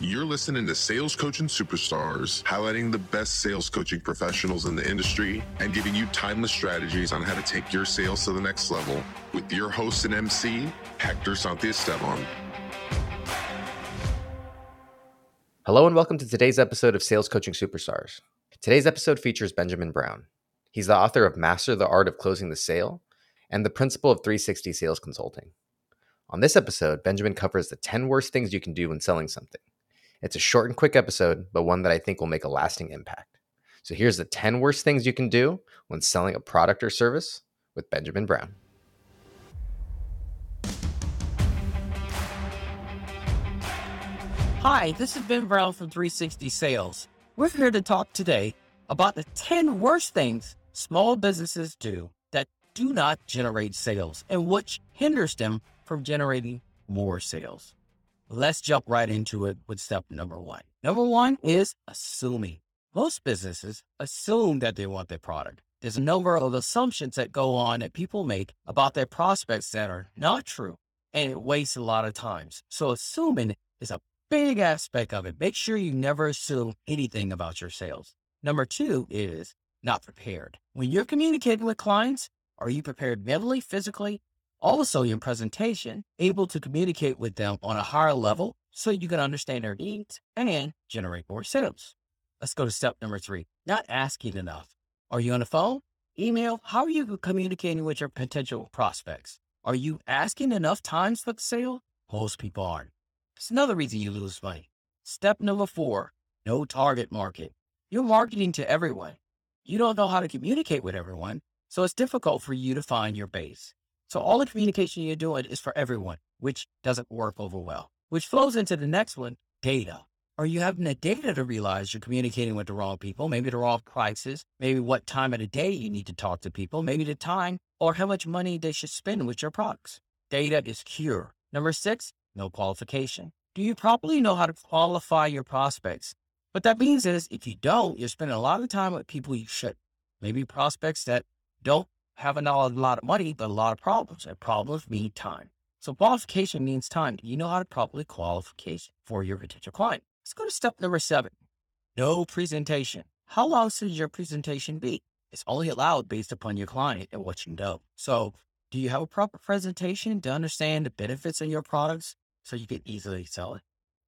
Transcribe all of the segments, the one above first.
You're listening to Sales Coaching Superstars, highlighting the best sales coaching professionals in the industry and giving you timeless strategies on how to take your sales to the next level with your host and MC, Hector Santiesteban. Hello and welcome to today's episode of Sales Coaching Superstars. Today's episode features Benjamin Brown. He's the author of Master the Art of Closing the Sale and the principal of 360 Sales Consulting. On this episode, Benjamin covers the 10 worst things you can do when selling something. It's a short and quick episode, but one that I think will make a lasting impact. So here's the 10 worst things you can do when selling a product or service with Benjamin Brown. Hi, this is Ben Brown from 360 Sales. We're here to talk today about the 10 worst things small businesses do that do not generate sales and which hinders them from generating more sales. Let's jump right into it with step number one. Number one is assuming. Most businesses assume that they want their product. There's a number of assumptions that go on that people make about their prospects that are not true, and it wastes a lot of times. So assuming is a big aspect of it. Make sure you never assume anything about your sales. Number two is not prepared. When you're communicating with clients, are you prepared mentally, physically, also, your presentation, able to communicate with them on a higher level so you can understand their needs and generate more sales. Let's go to step number three not asking enough. Are you on the phone? Email? How are you communicating with your potential prospects? Are you asking enough times for the sale? Most people aren't. It's another reason you lose money. Step number four no target market. You're marketing to everyone. You don't know how to communicate with everyone, so it's difficult for you to find your base. So all the communication you're doing is for everyone, which doesn't work over well, which flows into the next one, data. Are you having the data to realize you're communicating with the wrong people, maybe the wrong prices, maybe what time of the day you need to talk to people, maybe the time or how much money they should spend with your products. Data is cure. Number six, no qualification. Do you properly know how to qualify your prospects? What that means is if you don't, you're spending a lot of time with people you should. Maybe prospects that don't having a lot of money, but a lot of problems. And problems mean time. So qualification means time. You know how to properly qualification for your potential client? Let's go to step number seven. No presentation. How long should your presentation be? It's only allowed based upon your client and what you know. So do you have a proper presentation to understand the benefits of your products so you can easily sell it?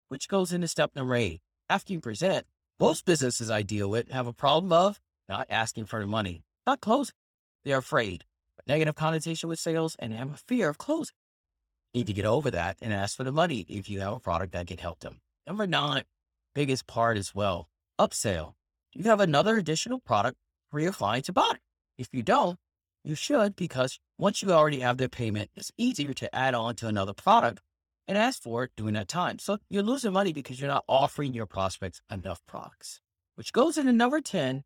Which goes into step number eight. After you present, most businesses I deal with have a problem of not asking for the money, not closing. They're afraid, negative connotation with sales, and have a fear of closing. Need to get over that and ask for the money if you have a product that can help them. Number nine, biggest part as well, upsell. Do you have another additional product for your client to buy? If you don't, you should because once you already have their payment, it's easier to add on to another product and ask for it during that time. So you're losing money because you're not offering your prospects enough products, which goes into number 10.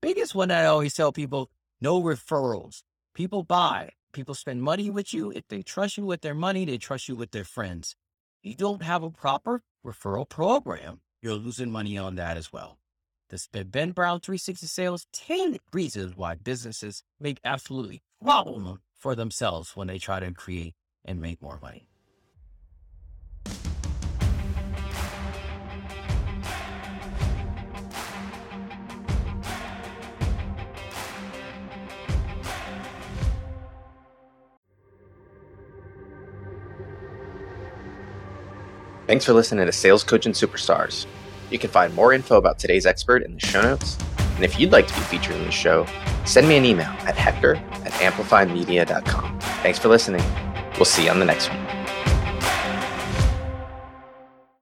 Biggest one that I always tell people no referrals. People buy. People spend money with you. If they trust you with their money, they trust you with their friends. You don't have a proper referral program. You're losing money on that as well. This Ben Brown 360 Sales 10 reasons why businesses make absolutely problem for themselves when they try to create and make more money. Thanks for listening to Sales Coaching Superstars. You can find more info about today's expert in the show notes. And if you'd like to be featured in the show, send me an email at hector at amplifymedia.com. Thanks for listening. We'll see you on the next one.